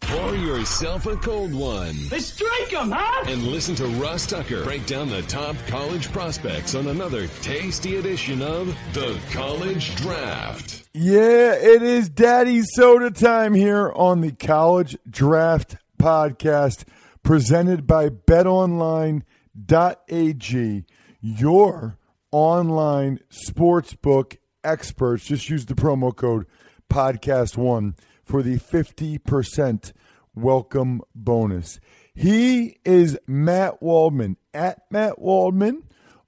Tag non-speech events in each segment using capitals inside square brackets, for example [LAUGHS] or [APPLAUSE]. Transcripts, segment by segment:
Pour yourself a cold one. Let's strike 'em, huh? And listen to Ross Tucker break down the top college prospects on another tasty edition of The College Draft. Yeah, it is Daddy Soda time here on the College Draft Podcast, presented by BetOnline.ag, your online sportsbook experts. Just use the promo code podcast1 for the 50% welcome bonus. He is Matt Waldman at Matt Waldman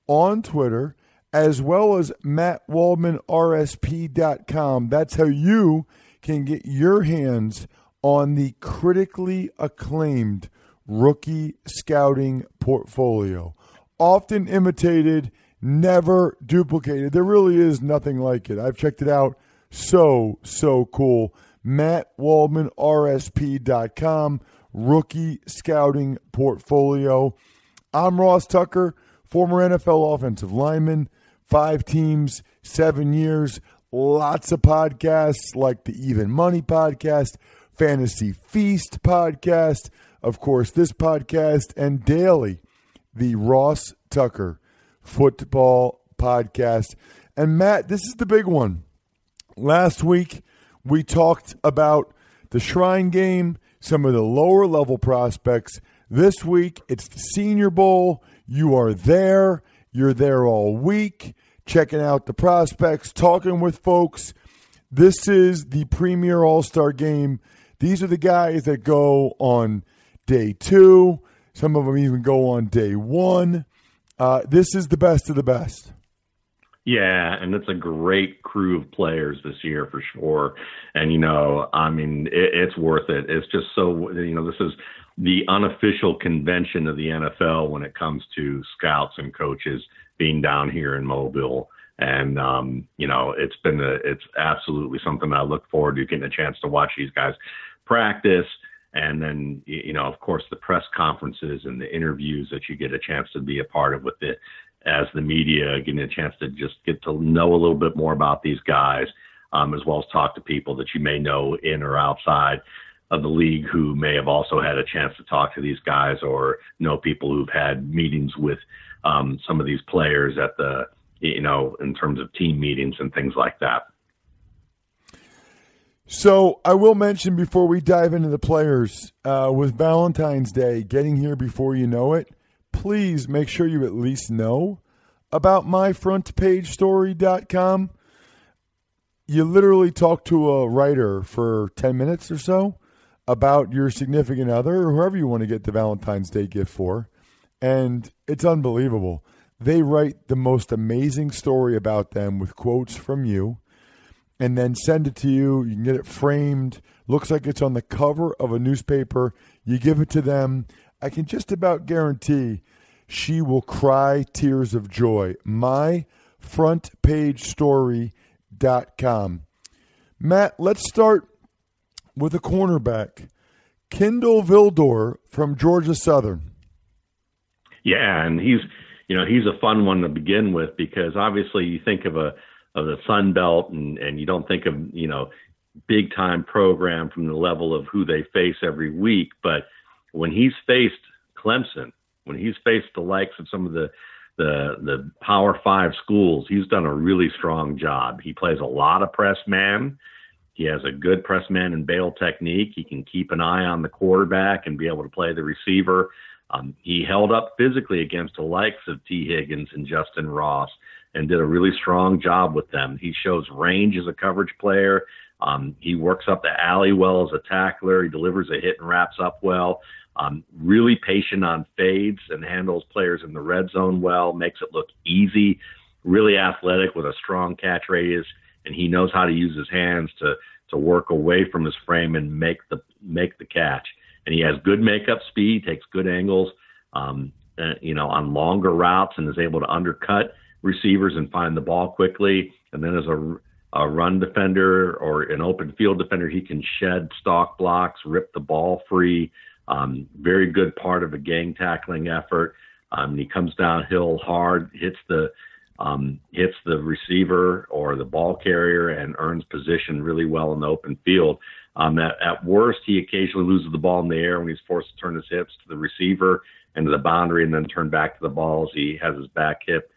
on Twitter, as well as MattWaldmanRSP.com. That's how you can get your hands on the critically acclaimed rookie scouting portfolio. Often imitated, never duplicated. There really is nothing like it. I've checked it out. So, so cool. MattWaldmanRSP.com, rookie scouting portfolio. I'm Ross Tucker, former NFL offensive lineman, five teams, seven years, lots of podcasts like the Even Money podcast, Fantasy Feast podcast, of course, this podcast, and daily, the Ross Tucker football podcast. And Matt, this is the big one. Last week, we talked about the Shrine game, some of the lower level prospects. This week, it's the Senior Bowl. You are there. You're there all week, checking out the prospects, talking with folks. This is the premier All Star game. These are the guys that go on day two. Some of them even go on day one. Uh, this is the best of the best. Yeah, and it's a great crew of players this year for sure. And you know, I mean, it, it's worth it. It's just so you know, this is the unofficial convention of the NFL when it comes to scouts and coaches being down here in Mobile. And um, you know, it's been a, it's absolutely something I look forward to getting a chance to watch these guys practice. And then, you know, of course, the press conferences and the interviews that you get a chance to be a part of with the as the media, getting a chance to just get to know a little bit more about these guys, um, as well as talk to people that you may know in or outside of the league who may have also had a chance to talk to these guys or know people who've had meetings with um, some of these players at the, you know, in terms of team meetings and things like that. So I will mention before we dive into the players, uh, with Valentine's Day getting here before you know it, please make sure you at least know about myfrontpagestory.com. You literally talk to a writer for 10 minutes or so about your significant other or whoever you want to get the Valentine's Day gift for. And it's unbelievable. They write the most amazing story about them with quotes from you and then send it to you. You can get it framed. Looks like it's on the cover of a newspaper. You give it to them. I can just about guarantee she will cry tears of joy. MyFrontPageStory.com. Matt, let's start with a cornerback. Kindle Vildor from Georgia Southern. Yeah, and he's you know he's a fun one to begin with because obviously you think of a of the Sun Belt and and you don't think of you know big time program from the level of who they face every week, but when he's faced Clemson, when he's faced the likes of some of the the the Power Five schools, he's done a really strong job. He plays a lot of press man. He has a good press man and bail technique. He can keep an eye on the quarterback and be able to play the receiver. Um, he held up physically against the likes of Tee Higgins and Justyn Ross and did a really strong job with them. He shows range as a coverage player. Um, he works up the alley well as a tackler. He delivers a hit and wraps up well. Um, really patient on fades and handles players in the red zone well, makes it look easy, really athletic with a strong catch radius, and he knows how to use his hands to to work away from his frame and make the make the catch. And he has good makeup speed, takes good angles, um, uh, you know, on longer routes, and is able to undercut receivers and find the ball quickly. And then as a a run defender or an open field defender, he can shed stock blocks, rip the ball free. Um, very good part of a gang tackling effort. Um, he comes downhill hard, hits the um, hits the receiver or the ball carrier, and earns position really well in the open field. Um, at, at worst, he occasionally loses the ball in the air when he's forced to turn his hips to the receiver and to the boundary, and then turn back to the ball as he has his back hip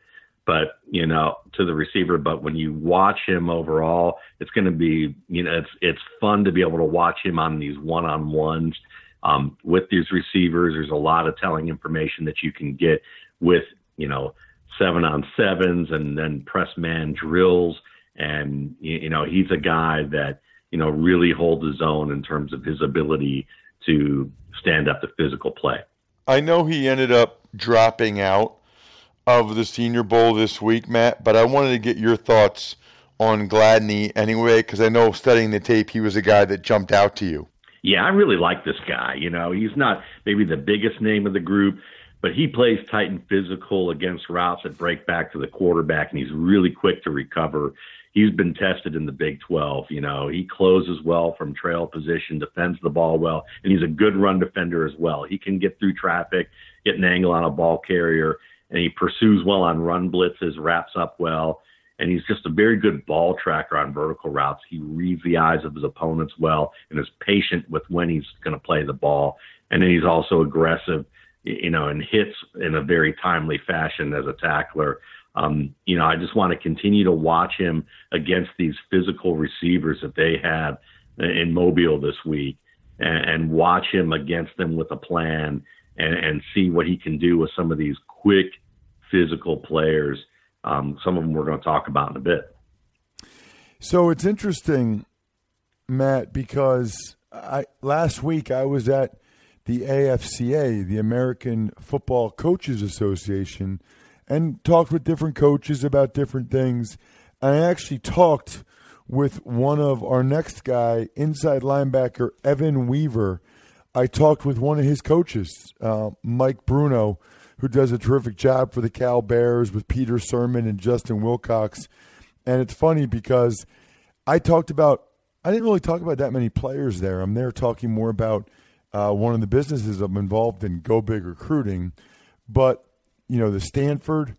but you know to the receiver but when you watch him overall it's going to be you know it's it's fun to be able to watch him on these one-on-ones. Um, with these receivers there's a lot of telling information that you can get with you know seven on sevens and then press man drills. And you know he's a guy that you know really holds his own in terms of his ability to stand up to physical play. I know he ended up dropping out of the Senior Bowl this week, Matt, but I wanted to get your thoughts on Gladney anyway, because I know studying the tape, he was a guy that jumped out to you. Yeah, I really like this guy. You know, he's not maybe the biggest name of the group, but he plays tight and physical against routes that break back to the quarterback, and he's really quick to recover. He's been tested in the Big 12. You know, he closes well from trail position, defends the ball well, and he's a good run defender as well. He can get through traffic, get an angle on a ball carrier, and he pursues well on run blitzes, wraps up well, and he's just a very good ball tracker on vertical routes. He reads the eyes of his opponents well and is patient with when he's going to play the ball. And then he's also aggressive, you know, and hits in a very timely fashion as a tackler. Um, you know, I just want to continue to watch him against these physical receivers that they have in Mobile this week and, and watch him against them with a plan and, and see what he can do with some of these quick physical players. Um, some of them we're going to talk about in a bit. So it's interesting, Matt, because I last week I was at the AFCA, the American Football Coaches Association, and talked with different coaches about different things. I actually talked with one of our next guy, inside linebacker Evan Weaver. I talked with one of his coaches, uh, Mike Bruno, who does a terrific job for the Cal Bears with Peter Sirmon and Justin Wilcox. And it's funny because I talked about, I didn't really talk about that many players there. I'm there talking more about uh, one of the businesses I'm involved in, Go Big Recruiting. But, you know, the Stanford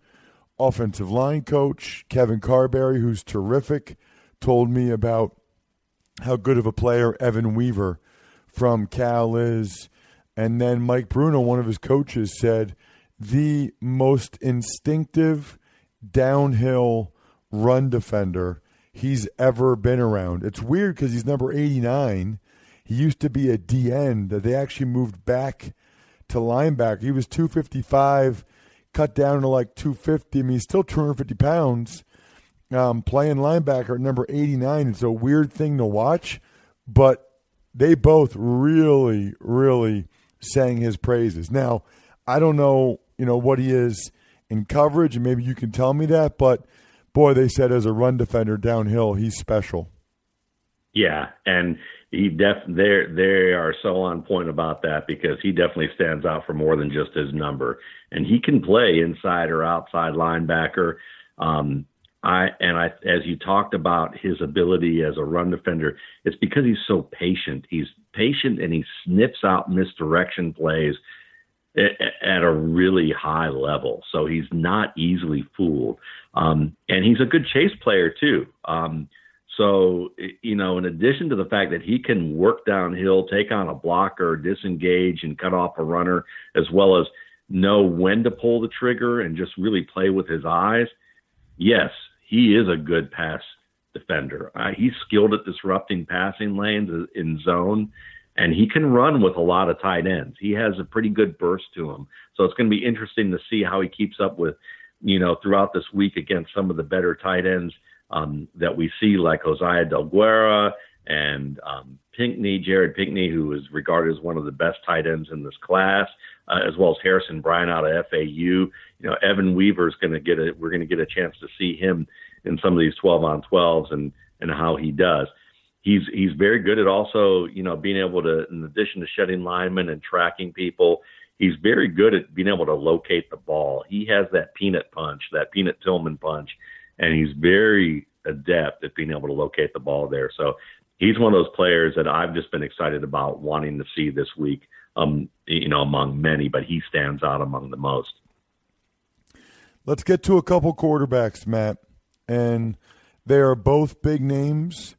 offensive line coach, Kevin Carberry, who's terrific, told me about how good of a player Evan Weaver from Cal is. And then Mike Bruno, one of his coaches, said the most instinctive downhill run defender he's ever been around. It's weird because he's number 89. He used to be a DN that they actually moved back to linebacker. He was 255, cut down to like 250. I mean, he's still 250 pounds. Um, playing linebacker at number 89. It's a weird thing to watch, but they both really, really sang his praises. Now, I don't know you know what he is in coverage, and maybe you can tell me that. But boy, they said as a run defender downhill, he's special. Yeah, and he def they they are so on point about that because he definitely stands out for more than just his number, and he can play inside or outside linebacker. Um, I and I as you talked about his ability as a run defender, it's because he's so patient. He's patient and he sniffs out misdirection plays at a really high level. So he's not easily fooled. Um, and he's a good chase player, too. Um, so, you know, in addition to the fact that he can work downhill, take on a blocker, disengage, and cut off a runner, as well as know when to pull the trigger and just really play with his eyes, yes, he is a good pass defender. Uh, he's skilled at disrupting passing lanes in zone and he can run with a lot of tight ends. He has a pretty good burst to him. So it's going to be interesting to see how he keeps up with, you know, throughout this week against some of the better tight ends um, that we see, like Josiah Deguara and um, Pinkney, Jared Pinkney, who is regarded as one of the best tight ends in this class, uh, as well as Harrison Bryant out of FAU. You know, Evan Weaver is going to get a, we're going to get a chance to see him in some of these 12 on 12s and, and how he does he's he's very good at also you know being able to, in addition to shedding linemen and tracking people, he's very good at being able to locate the ball. He has that peanut punch, that peanut Tillman punch, and he's very adept at being able to locate the ball there. So he's one of those players that I've just been excited about wanting to see this week. Um, you know, among many, but he stands out among the most. Let's get to a couple quarterbacks, Matt, and they are both big names.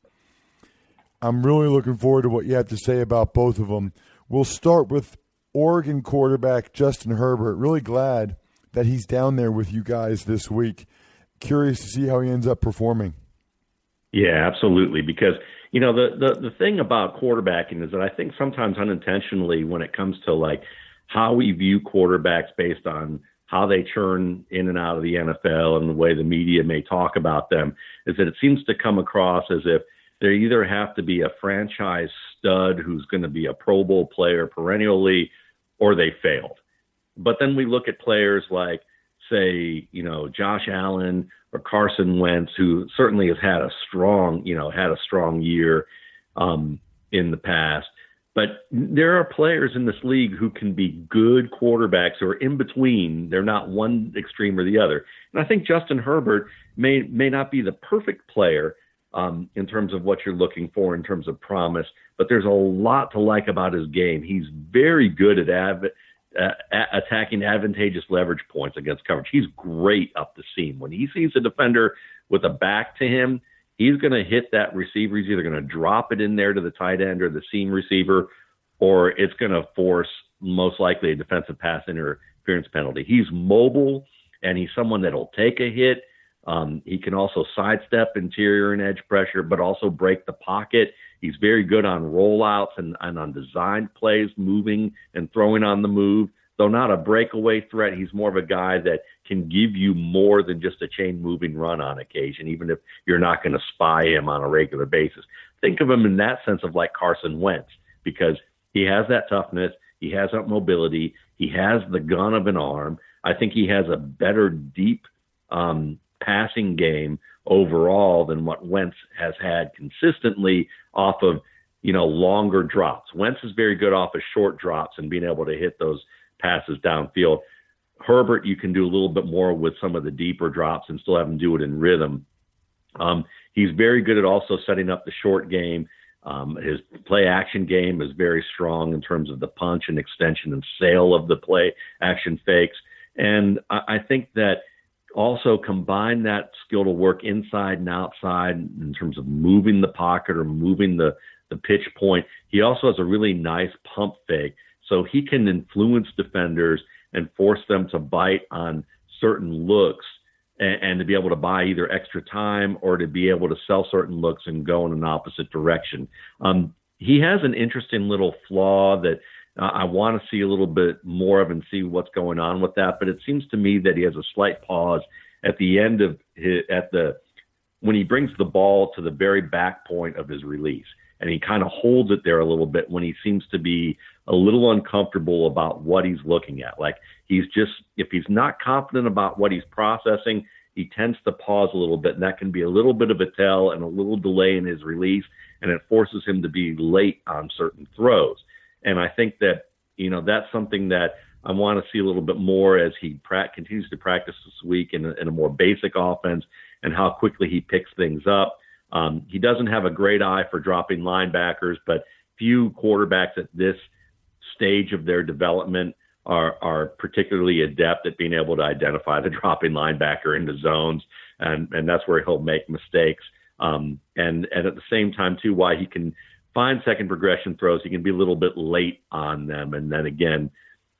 I'm really looking forward to what you have to say about both of them. We'll start with Oregon quarterback Justin Herbert. Really glad that he's down there with you guys this week. Curious to see how he ends up performing. Yeah, absolutely. Because you know the the the thing about quarterbacking is that I think sometimes unintentionally when it comes to like how we view quarterbacks based on how they churn in and out of the NFL and the way the media may talk about them is that it seems to come across as if they either have to be a franchise stud who's going to be a Pro Bowl player perennially or they failed. But then we look at players like, say, you know, Josh Allen or Carson Wentz, who certainly has had a strong, you know, had a strong year um, in the past. But there are players in this league who can be good quarterbacks or in between. They're not one extreme or the other. And I think Justin Herbert may may not be the perfect player um, in terms of what you're looking for in terms of promise. But there's a lot to like about his game. He's very good at av- uh, attacking advantageous leverage points against coverage. He's great up the seam. When he sees a defender with a back to him, he's going to hit that receiver. He's either going to drop it in there to the tight end or the seam receiver, or it's going to force most likely a defensive pass interference penalty. He's mobile and he's someone that'll take a hit um, he can also sidestep interior and edge pressure, but also break the pocket. He's very good on rollouts and, and on designed plays, moving and throwing on the move. Though not a breakaway threat, he's more of a guy that can give you more than just a chain moving run on occasion, even if you're not going to spy him on a regular basis. Think of him in that sense of like Carson Wentz, because he has that toughness, he has that mobility, he has the gun of an arm. I think he has a better deep um, passing game overall than what Wentz has had consistently off of, you know, longer drops. Wentz is very good off of short drops and being able to hit those passes downfield. Herbert, you can do a little bit more with some of the deeper drops and still have him do it in rhythm. Um, he's very good at also setting up the short game. Um, his play action game is very strong in terms of the punch and extension and sale of the play action fakes. And I, I think that also combine that skill to work inside and outside in terms of moving the pocket or moving the, the pitch point. He also has a really nice pump fake. So he can influence defenders and force them to bite on certain looks and, and, to be able to buy either extra time or to be able to sell certain looks and go in an opposite direction. Um, he has an interesting little flaw that I want to see a little bit more of and see what's going on with that. But it seems to me that he has a slight pause at the end of his, at the when he brings the ball to the very back point of his release, and he kind of holds it there a little bit when he seems to be a little uncomfortable about what he's looking at. Like he's just if he's not confident about what he's processing, he tends to pause a little bit, and that can be a little bit of a tell and a little delay in his release, and it forces him to be late on certain throws. And I think that, you know, that's something that I want to see a little bit more as he pra- continues to practice this week in a, in a, more basic offense and how quickly he picks things up. Um, he doesn't have a great eye for dropping linebackers, but few quarterbacks at this stage of their development are, are particularly adept at being able to identify the [LAUGHS] dropping linebacker into zones, and, and that's where he'll make mistakes. Um, and, and at the same time, too, why he can find second progression throws. He can be a little bit late on them. And then again,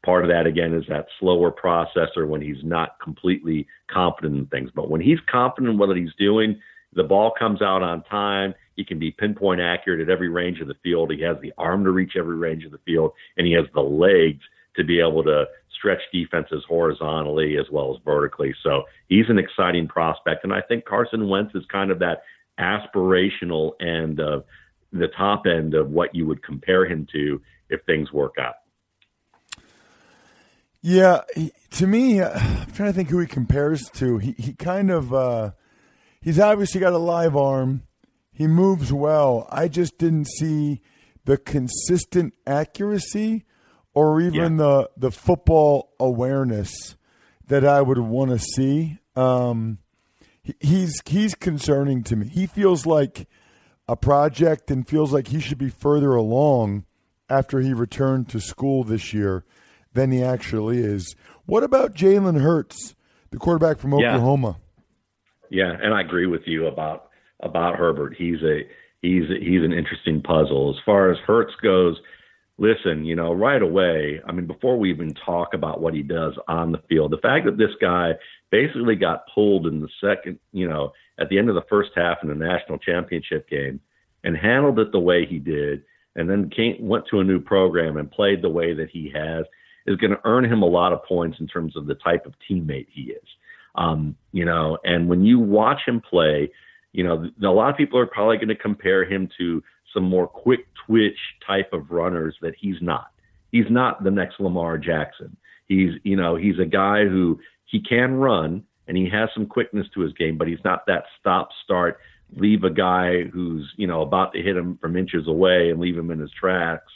part of that again is that slower processor when he's not completely confident in things. But when he's confident in what he's doing, the ball comes out on time. He can be pinpoint accurate at every range of the field. He has the arm to reach every range of the field, and he has the legs to be able to stretch defenses horizontally as well as vertically. So he's an exciting prospect. And I think Carson Wentz is kind of that aspirational end of the top end of what you would compare him to if things work out. Yeah, he, to me, uh, I'm trying to think who he compares to. He he kind of uh, he's obviously got a live arm. He moves well. I just didn't see the consistent accuracy or even yeah. the the football awareness that I would want to see. Um, he's he's concerning to me. He feels like a project and feels like he should be further along after he returned to school this year than he actually is. What about Jalen Hurts, the quarterback from Oklahoma? Yeah. yeah, and I agree with you about about Herbert. He's a he's he's an interesting puzzle as far as Hurts goes. Listen, you know, right away. I mean, before we even talk about what he does on the field, the fact that this guy basically got pulled in the second, you know, at the end of the first half in the national championship game and handled it the way he did, and then came, went to a new program and played the way that he has, is going to earn him a lot of points in terms of the type of teammate he is. Um, you know, and when you watch him play, you know, a lot of people are probably going to compare him to some more quick twitch type of runners that he's not. He's not the next Lamar Jackson. He's, you know, he's a guy who he can run and he has some quickness to his game, but he's not that stop start, leave a guy who's, you know, about to hit him from inches away and leave him in his tracks.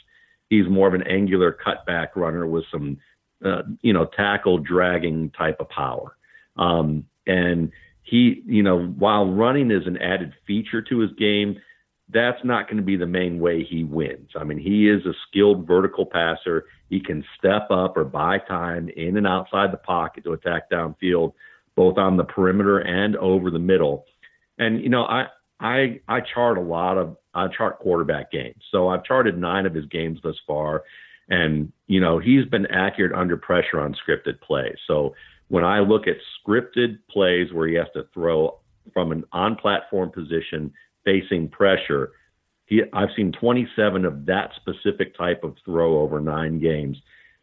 He's more of an angular cutback runner with some, uh, you know, tackle dragging type of power. Um, and he, you know, while running is an added feature to his game, that's not going to be the main way he wins. I mean, he is a skilled vertical passer. He can step up or buy time in and outside the pocket to attack downfield, both on the perimeter and over the middle. And you know, I I I chart a lot of I chart quarterback games. So I've charted nine of his games thus far, and you know he's been accurate under pressure on scripted plays. So when I look at scripted plays where he has to throw from an on-platform position facing pressure, he, I've seen 27 of that specific type of throw over nine games,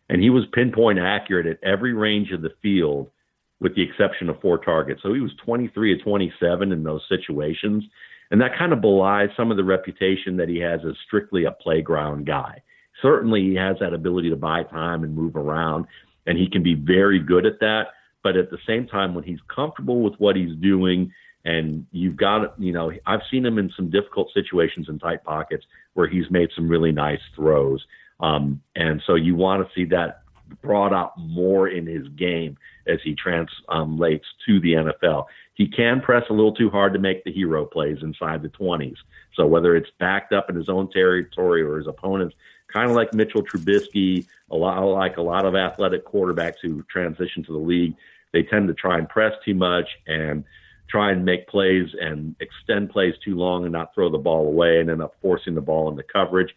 and he was pinpoint accurate at every range of the field, with the exception of four targets. So he was 23 to 27 in those situations, and that kind of belies some of the reputation that he has as strictly a playground guy. Certainly, he has that ability to buy time and move around, and he can be very good at that. But at the same time, when he's comfortable with what he's doing and you've got, you know, I've seen him in some difficult situations in tight pockets where he's made some really nice throws. Um, and so you want to see that brought out more in his game as he translates to the NFL. He can press a little too hard to make the hero plays inside the 20s. So whether it's backed up in his own territory or his opponent's, kind of like Mitchell Trubisky, a lot like a lot of athletic quarterbacks who transition to the league, they tend to try and press too much and try and make plays and extend plays too long and not throw the ball away and end up forcing the ball into coverage.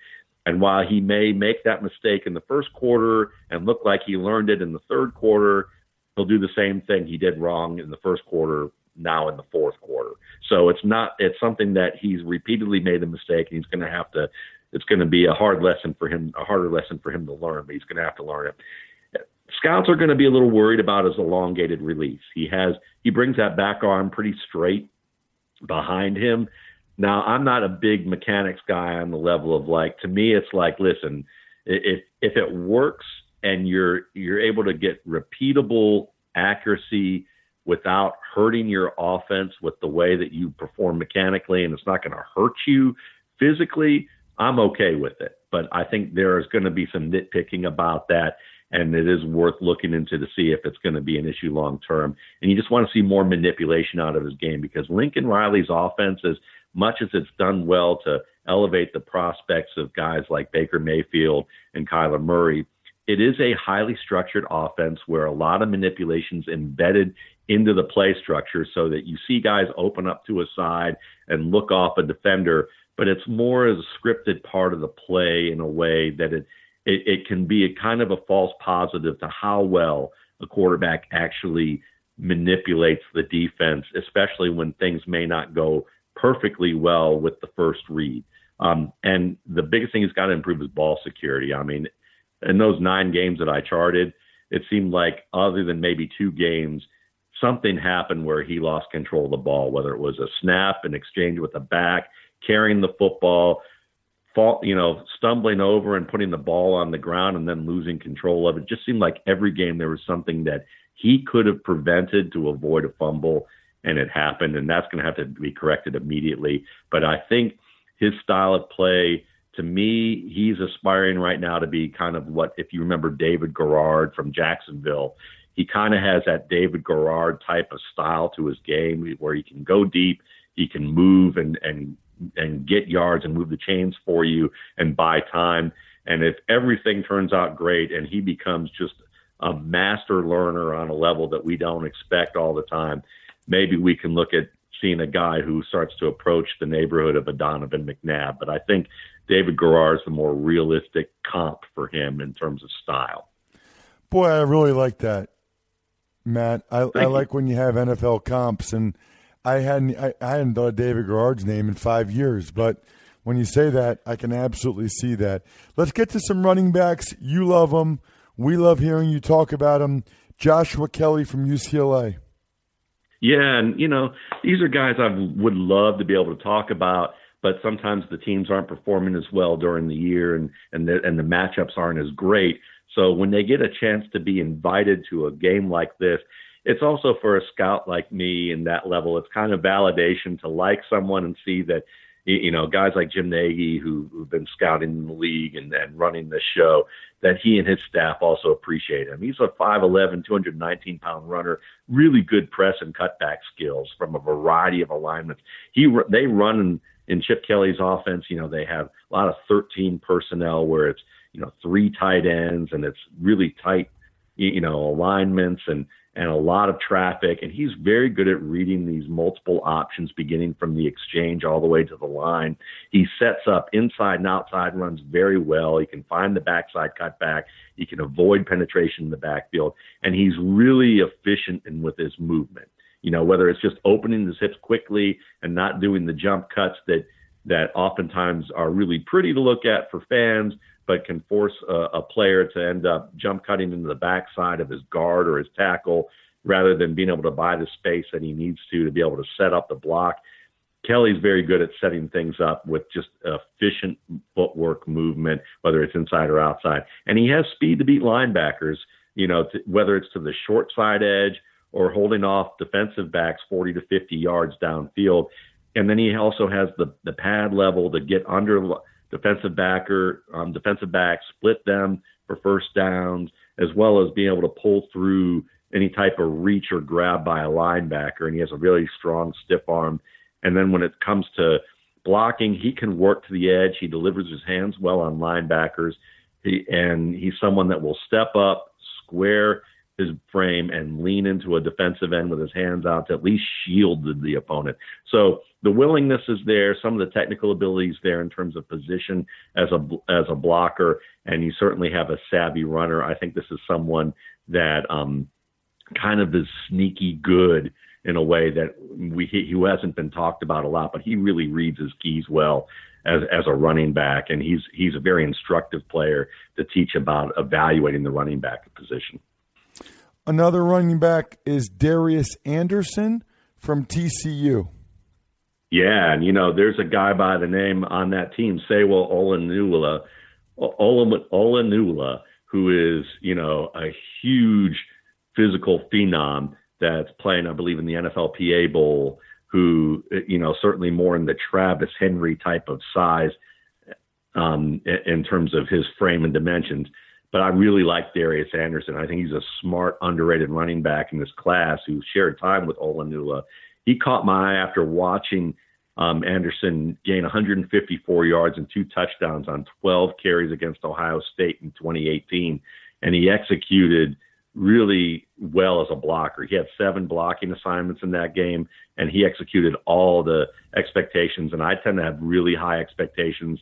And while he may make that mistake in the first quarter and look like he learned it in the third quarter, he'll do the same thing he did wrong in the first quarter now in the fourth quarter. So it's not it's something that he's repeatedly made a mistake and he's going to have to it's going to be a hard lesson for him a harder lesson for him to learn, but he's going to have to learn it scouts are going to be a little worried about his elongated release. He has he brings that back arm pretty straight behind him. Now, I'm not a big mechanics guy on the level of like to me it's like listen, if if it works and you're you're able to get repeatable accuracy without hurting your offense with the way that you perform mechanically and it's not going to hurt you physically, I'm okay with it. But I think there is going to be some nitpicking about that and it is worth looking into to see if it's going to be an issue long term. And you just want to see more manipulation out of his game because Lincoln Riley's offense, as much as it's done well to elevate the prospects of guys like Baker Mayfield and Kyler Murray, it is a highly structured offense where a lot of manipulations embedded into the play structure so that you see guys open up to a side and look off a defender, but it's more as a scripted part of the play in a way that it it, it can be a kind of a false positive to how well a quarterback actually manipulates the defense, especially when things may not go perfectly well with the first read. Um, and the biggest thing he's got to improve is ball security. I mean, in those nine games that I charted, it seemed like other than maybe two games, something happened where he lost control of the ball, whether it was a snap, an exchange with a back, carrying the football, fall, you know, stumbling over and putting the ball on the ground and then losing control of it. just seemed like every game there was something that he could have prevented to avoid a fumble. and it happened, and that's going to have to be corrected immediately. But I think his style of play, to me, he's aspiring right now to be kind of what, if you remember David Garrard from Jacksonville, he kind of has that David Garrard type of style to his game where he can go deep, he can move and and and get yards and move the chains for you and buy time. And if everything turns out great and he becomes just a master learner on a level that we don't expect all the time, maybe we can look at seeing a guy who starts to approach the neighborhood of a Donovan McNabb. But I think David Garrard is the more realistic comp for him in terms of style. Boy, I really like that, Matt. I, I like when you have NFL comps, and I hadn't I, I hadn't thought of David Garrard's name in five years, but when you say that, I can absolutely see that. Let's get to some running backs. You love them. We love hearing you talk about them. Joshua Kelly from UCLA. Yeah, and you know these are guys I would love to be able to talk about, but sometimes the teams aren't performing as well during the year, and and the, and the matchups aren't as great. So when they get a chance to be invited to a game like this, it's also for a scout like me in that level. It's kind of validation to like someone and see that you know, guys like Jim Nagy who, who've been scouting in the league and, and running the show, that he and his staff also appreciate him. He's a 5'11", 219 pound runner, really good press and cutback skills from a variety of alignments. He they run in, in Chip Kelly's offense. You know, they have a lot of 13 personnel where it's you know three tight ends and it's really tight, you know, alignments and and a lot of traffic. And he's very good at reading these multiple options, beginning from the exchange all the way to the line. He sets up inside and outside runs very well. He can find the backside cutback. He can avoid penetration in the backfield. And he's really efficient in with his movement. You know, whether it's just opening his hips quickly and not doing the jump cuts that that oftentimes are really pretty to look at for fans, but can force a, a player to end up jump cutting into the backside of his guard or his tackle rather than being able to buy the space that he needs to to be able to set up the block. Kelly's very good at setting things up with just efficient footwork movement, whether it's inside or outside. And he has speed to beat linebackers, you know, to, whether it's to the short side edge or holding off defensive backs 40 to 50 yards downfield. And then he also has the, the pad level to get under defensive backer, um, defensive back, split them for first downs, as well as being able to pull through any type of reach or grab by a linebacker. And he has a really strong stiff arm. And then when it comes to blocking, he can work to the edge. He delivers his hands well on linebackers. He, and he's someone that will step up, square his frame and lean into a defensive end with his hands out to at least shield the, opponent. So the willingness is there, some of the technical abilities there in terms of position as a as a blocker, and you certainly have a savvy runner. I think this is someone that um, kind of is sneaky good in a way that we he, who hasn't been talked about a lot, but he really reads his keys well as as a running back, and he's he's a very instructive player to teach about evaluating the running back position. Another running back is Darius Anderson from TCU. Yeah, and you know, there's a guy by the name on that team, Sewo Olonilua, Olonilua, who is, you know, a huge physical phenom that's playing, I believe, in the NFLPA Bowl, who, you know, certainly more in the Travis Henry type of size um, in terms of his frame and dimensions. But I really like Darius Anderson. I think he's a smart, underrated running back in this class who shared time with Olonilua. He caught my eye after watching um, Anderson gain 154 yards and two touchdowns on 12 carries against Ohio State in 2018. And he executed really well as a blocker. He had seven blocking assignments in that game, and he executed all the expectations. And I tend to have really high expectations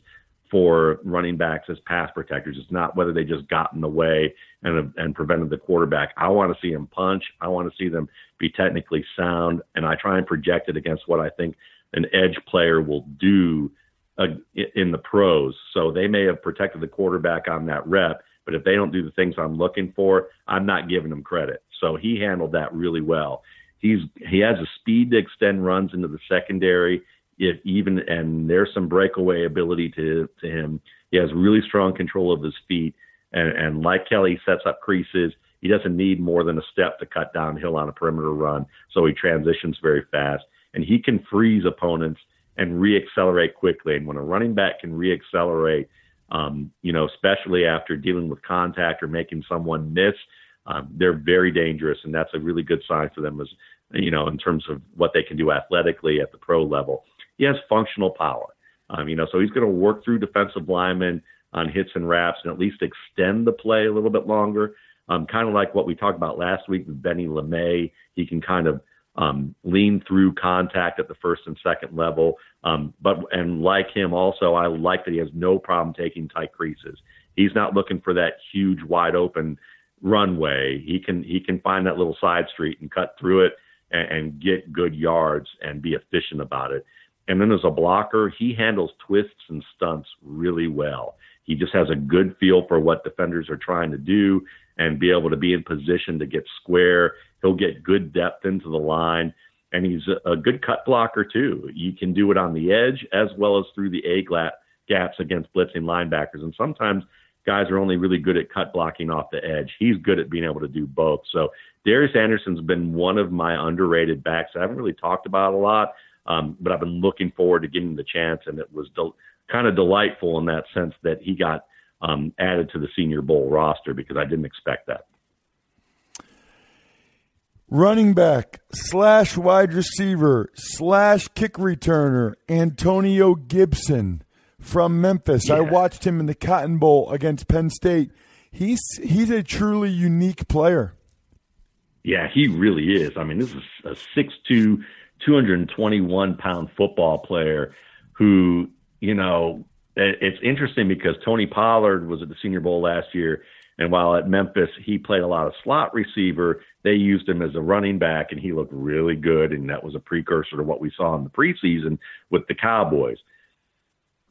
for running backs as pass protectors. It's not whether they just got in the way and and prevented the quarterback. I want to see them punch. I want to see them be technically sound, and I try and project it against what I think an edge player will do uh, in the pros. So they may have protected the quarterback on that rep, but if they don't do the things I'm looking for, I'm not giving them credit. So he handled that really well. He's he has a speed to extend runs into the secondary if even and there's some breakaway ability to to him. He has really strong control of his feet, and and like Kelly sets up creases. He doesn't need more than a step to cut downhill on a perimeter run, so he transitions very fast, and he can freeze opponents and reaccelerate quickly. And when a running back can reaccelerate, um, you know, especially after dealing with contact or making someone miss, um, they're very dangerous, and that's a really good sign for them as you know in terms of what they can do athletically at the pro level. He has functional power, um, you know, so he's going to work through defensive linemen on hits and wraps and at least extend the play a little bit longer. Um, kind of like what we talked about last week with Benny LeMay. He can kind of um, lean through contact at the first and second level. Um, but and like him also, I like that he has no problem taking tight creases. He's not looking for that huge wide open runway. He can he can find that little side street and cut through it and, and get good yards and be efficient about it. And then as a blocker, he handles twists and stunts really well. He just has a good feel for what defenders are trying to do and be able to be in position to get square. He'll get good depth into the line, and he's a, good cut blocker too. You can do it on the edge as well as through the A gap gaps against blitzing linebackers. And sometimes guys are only really good at cut blocking off the edge. He's good at being able to do both. So Darius Anderson's been one of my underrated backs. I haven't really talked about a lot, um, but I've been looking forward to getting the chance, and it was del- kind of delightful in that sense that he got um, added to the Senior Bowl roster because I didn't expect that. Running back slash wide receiver slash kick returner Antonio Gibson from Memphis. Yeah. I watched him in the Cotton Bowl against Penn State. He's he's a truly unique player. Yeah, he really is. I mean, this is a 6'2", 221 pound football player who, you know, it's interesting because Tony Pollard was at the Senior Bowl last year, and while at Memphis he played a lot of slot receiver, they used him as a running back, and he looked really good, and that was a precursor to what we saw in the preseason with the Cowboys.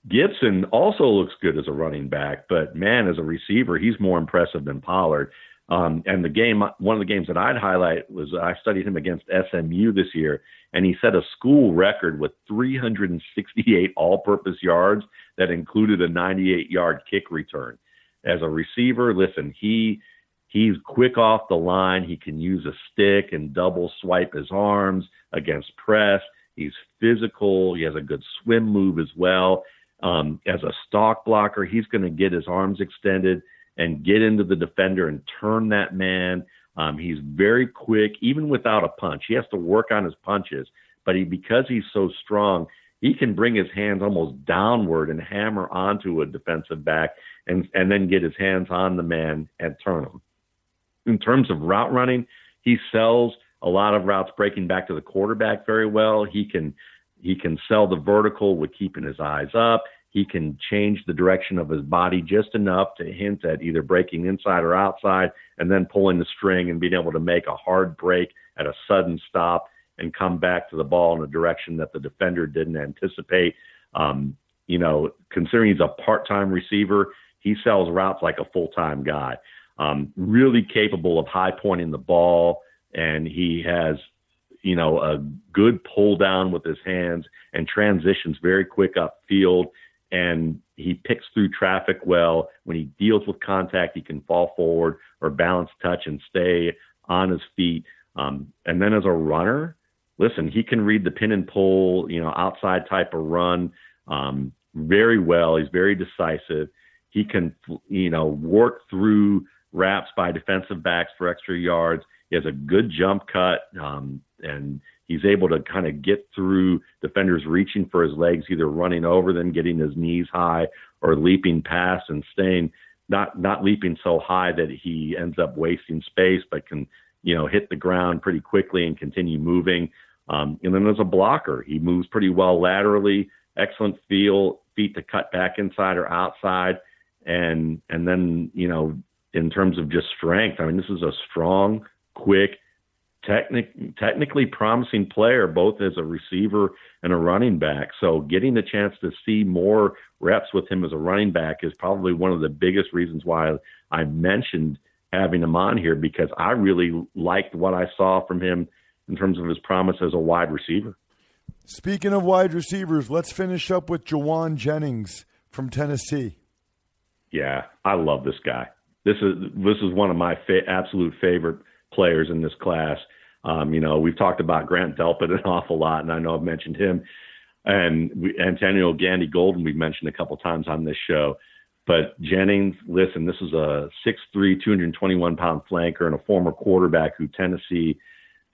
Gibson also looks good as a running back, but man, as a receiver, he's more impressive than Pollard. Um, and the game, one of the games that I'd highlight was I studied him against SMU this year, and he set a school record with 368 all-purpose yards that included a 98-yard kick return. As a receiver, listen, he he's quick off the line. He can use a stick and double swipe his arms against press. He's physical. He has a good swim move as well. Um, as a stock blocker, he's going to get his arms extended and get into the defender and turn that man. Um, he's very quick, even without a punch. He has to work on his punches, but he because he's so strong, he can bring his hands almost downward and hammer onto a defensive back, and and then get his hands on the man and turn him. In terms of route running, he sells a lot of routes breaking back to the quarterback very well. He can he can sell the vertical with keeping his eyes up. He can change the direction of his body just enough to hint at either breaking inside or outside and then pulling the string and being able to make a hard break at a sudden stop and come back to the ball in a direction that the defender didn't anticipate. Um, you know, considering he's a part time receiver, he sells routes like a full time guy. Um, really capable of high pointing the ball, and he has you know, a good pull down with his hands and transitions very quick upfield. And he picks through traffic well. When he deals with contact, he can fall forward or balance touch and stay on his feet. Um, and then as a runner, listen, he can read the pin and pull, you know, outside type of run um, very well. He's very decisive. He can, you know, work through wraps by defensive backs for extra yards. He has a good jump cut. Um, and he's able to kind of get through defenders reaching for his legs, either running over them, getting his knees high, or leaping past and staying not not leaping so high that he ends up wasting space, but can you know hit the ground pretty quickly and continue moving. Um, and then as a blocker, he moves pretty well laterally, excellent feel, feet to cut back inside or outside, and and then you know in terms of just strength, I mean this is a strong, quick technic- technically promising player, both as a receiver and a running back. So getting the chance to see more reps with him as a running back is probably one of the biggest reasons why I mentioned having him on here because I really liked what I saw from him in terms of his promise as a wide receiver. Speaking of wide receivers, let's finish up with Jauan Jennings from Tennessee. Yeah, I love this guy. this is this is one of my fa- absolute favorite players in this class. Um, you know, we've talked about Grant Delpit an [LAUGHS] awful lot, and I know I've mentioned him. And we, Antonio Gandy Golden, we've mentioned a couple times on this show. But Jennings, listen, this is a 6'3, 221 pound flanker and a former quarterback who Tennessee,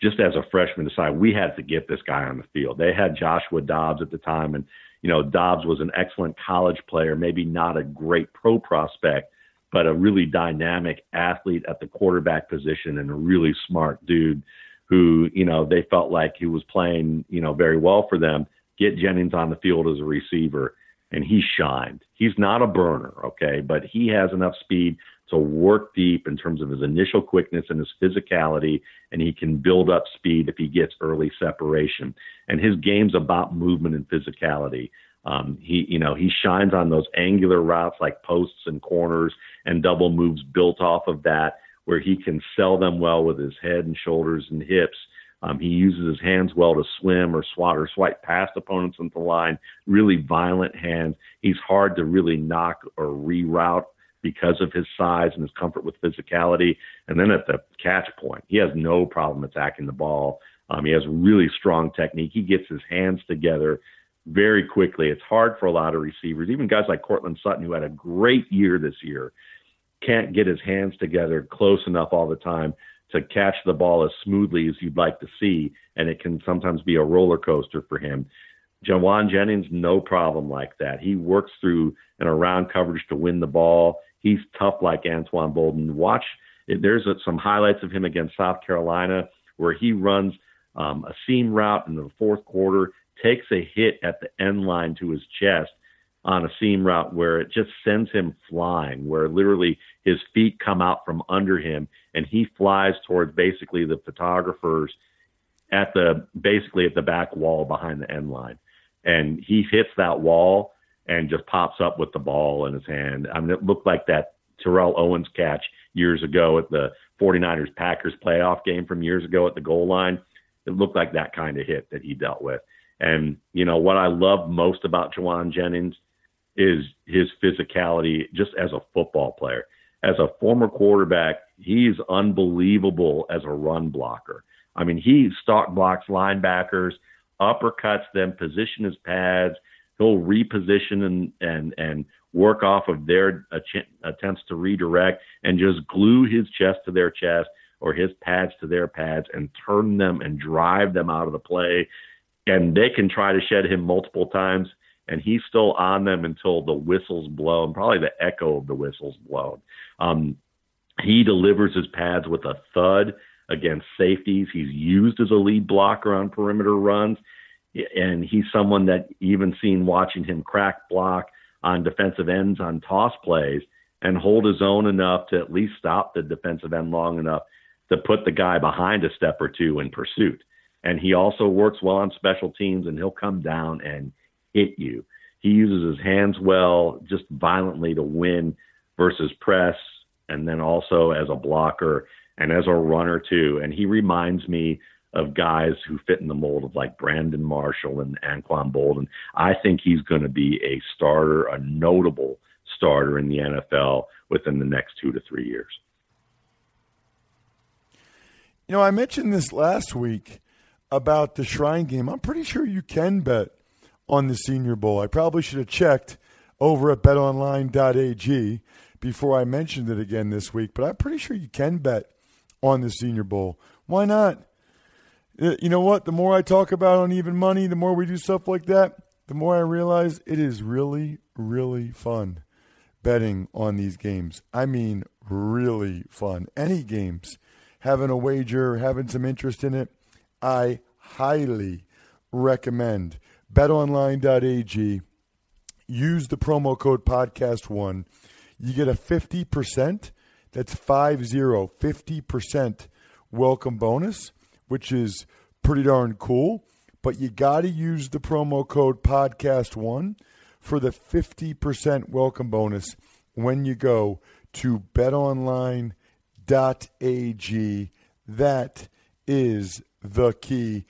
just as a freshman, decided we had to get this guy on the field. They had Joshua Dobbs at the time, and, you know, Dobbs was an excellent college player, maybe not a great pro prospect, but a really dynamic athlete at the quarterback position and a really smart dude who, you know, they felt like he was playing, you know, very well for them. Get Jennings on the field as a receiver, and he shined. He's not a burner, okay, but he has enough speed to work deep in terms of his initial quickness and his physicality, and he can build up speed if he gets early separation. And his game's about movement and physicality. Um, he, you know, he shines on those angular routes like posts and corners and double moves built off of that, where he can sell them well with his head and shoulders and hips. Um, he uses his hands well to swim or swat or swipe past opponents into the line. Really violent hands. He's hard to really knock or reroute because of his size and his comfort with physicality. And then at the catch point, he has no problem attacking the ball. Um, he has really strong technique. He gets his hands together very quickly. It's hard for a lot of receivers, even guys like Courtland Sutton, who had a great year this year, can't get his hands together close enough all the time to catch the ball as smoothly as you'd like to see, and it can sometimes be a roller coaster for him. Jauan Jennings, no problem like that. He works through and around coverage to win the ball. He's tough like Anquan Boldin. Watch, there's some highlights of him against South Carolina where he runs um, a seam route in the fourth quarter takes a hit at the end line to his chest on a seam route where it just sends him flying, where literally his feet come out from under him and he flies towards basically the photographers at the basically at the back wall behind the end line. And he hits that wall and just pops up with the ball in his hand. I mean, it looked like that Terrell Owens catch years ago at the 49ers Packers playoff game from years ago at the goal line. It looked like that kind of hit that he dealt with. And, you know, what I love most about Jauan Jennings is his physicality just as a football player. As a former quarterback, he's unbelievable as a run blocker. I mean, he stalk blocks linebackers, uppercuts them, position his pads. He'll reposition and and and work off of their attempts to redirect and just glue his chest to their chest or his pads to their pads and turn them and drive them out of the play and they can try to shed him multiple times, and he's still on them until the whistle's blown, probably the echo of the whistle's blown. Um, he delivers his pads with a thud against safeties. He's used as a lead blocker on perimeter runs, and he's someone that even seen watching him crack block on defensive ends on toss plays and hold his own enough to at least stop the defensive end long enough to put the guy behind a step or two in pursuit and he also works well on special teams and he'll come down and hit you. He uses his hands well, just violently to win versus press, and then also as a blocker and as a runner too. And he reminds me of guys who fit in the mold of like Brandon Marshall and Anquan Boldin. I think he's going to be a starter, a notable starter in the NFL within the next two to three years. You know, I mentioned this last week about the Shrine game. I'm pretty sure you can bet on the Senior Bowl. I probably should have checked over at betonline.ag before I mentioned it again this week, but I'm pretty sure you can bet on the Senior Bowl. Why not? Uh, you know what? The more I talk about uneven money, the more we do stuff like that, the more I realize it is really, really fun betting on these games. I mean, really fun. Any games, having a wager, having some interest in it I highly recommend betonline.ag. Use the promo code podcast1. You get a 50%, that's 50, 50% welcome bonus, which is pretty darn cool. But you got to use the promo code podcast1 for the 50% welcome bonus when you go to betonline.ag. That is the key.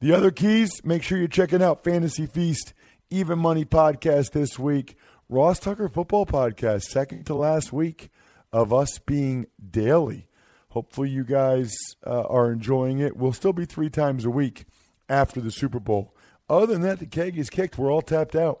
The other keys, make sure you're checking out Fantasy Feast, Even Money podcast this week, Ross Tucker Football Podcast, second to last week of us being daily. Hopefully, you guys uh, are enjoying it. We'll still be three times a week after the Super Bowl. Other than that, the keg is kicked. We're all tapped out.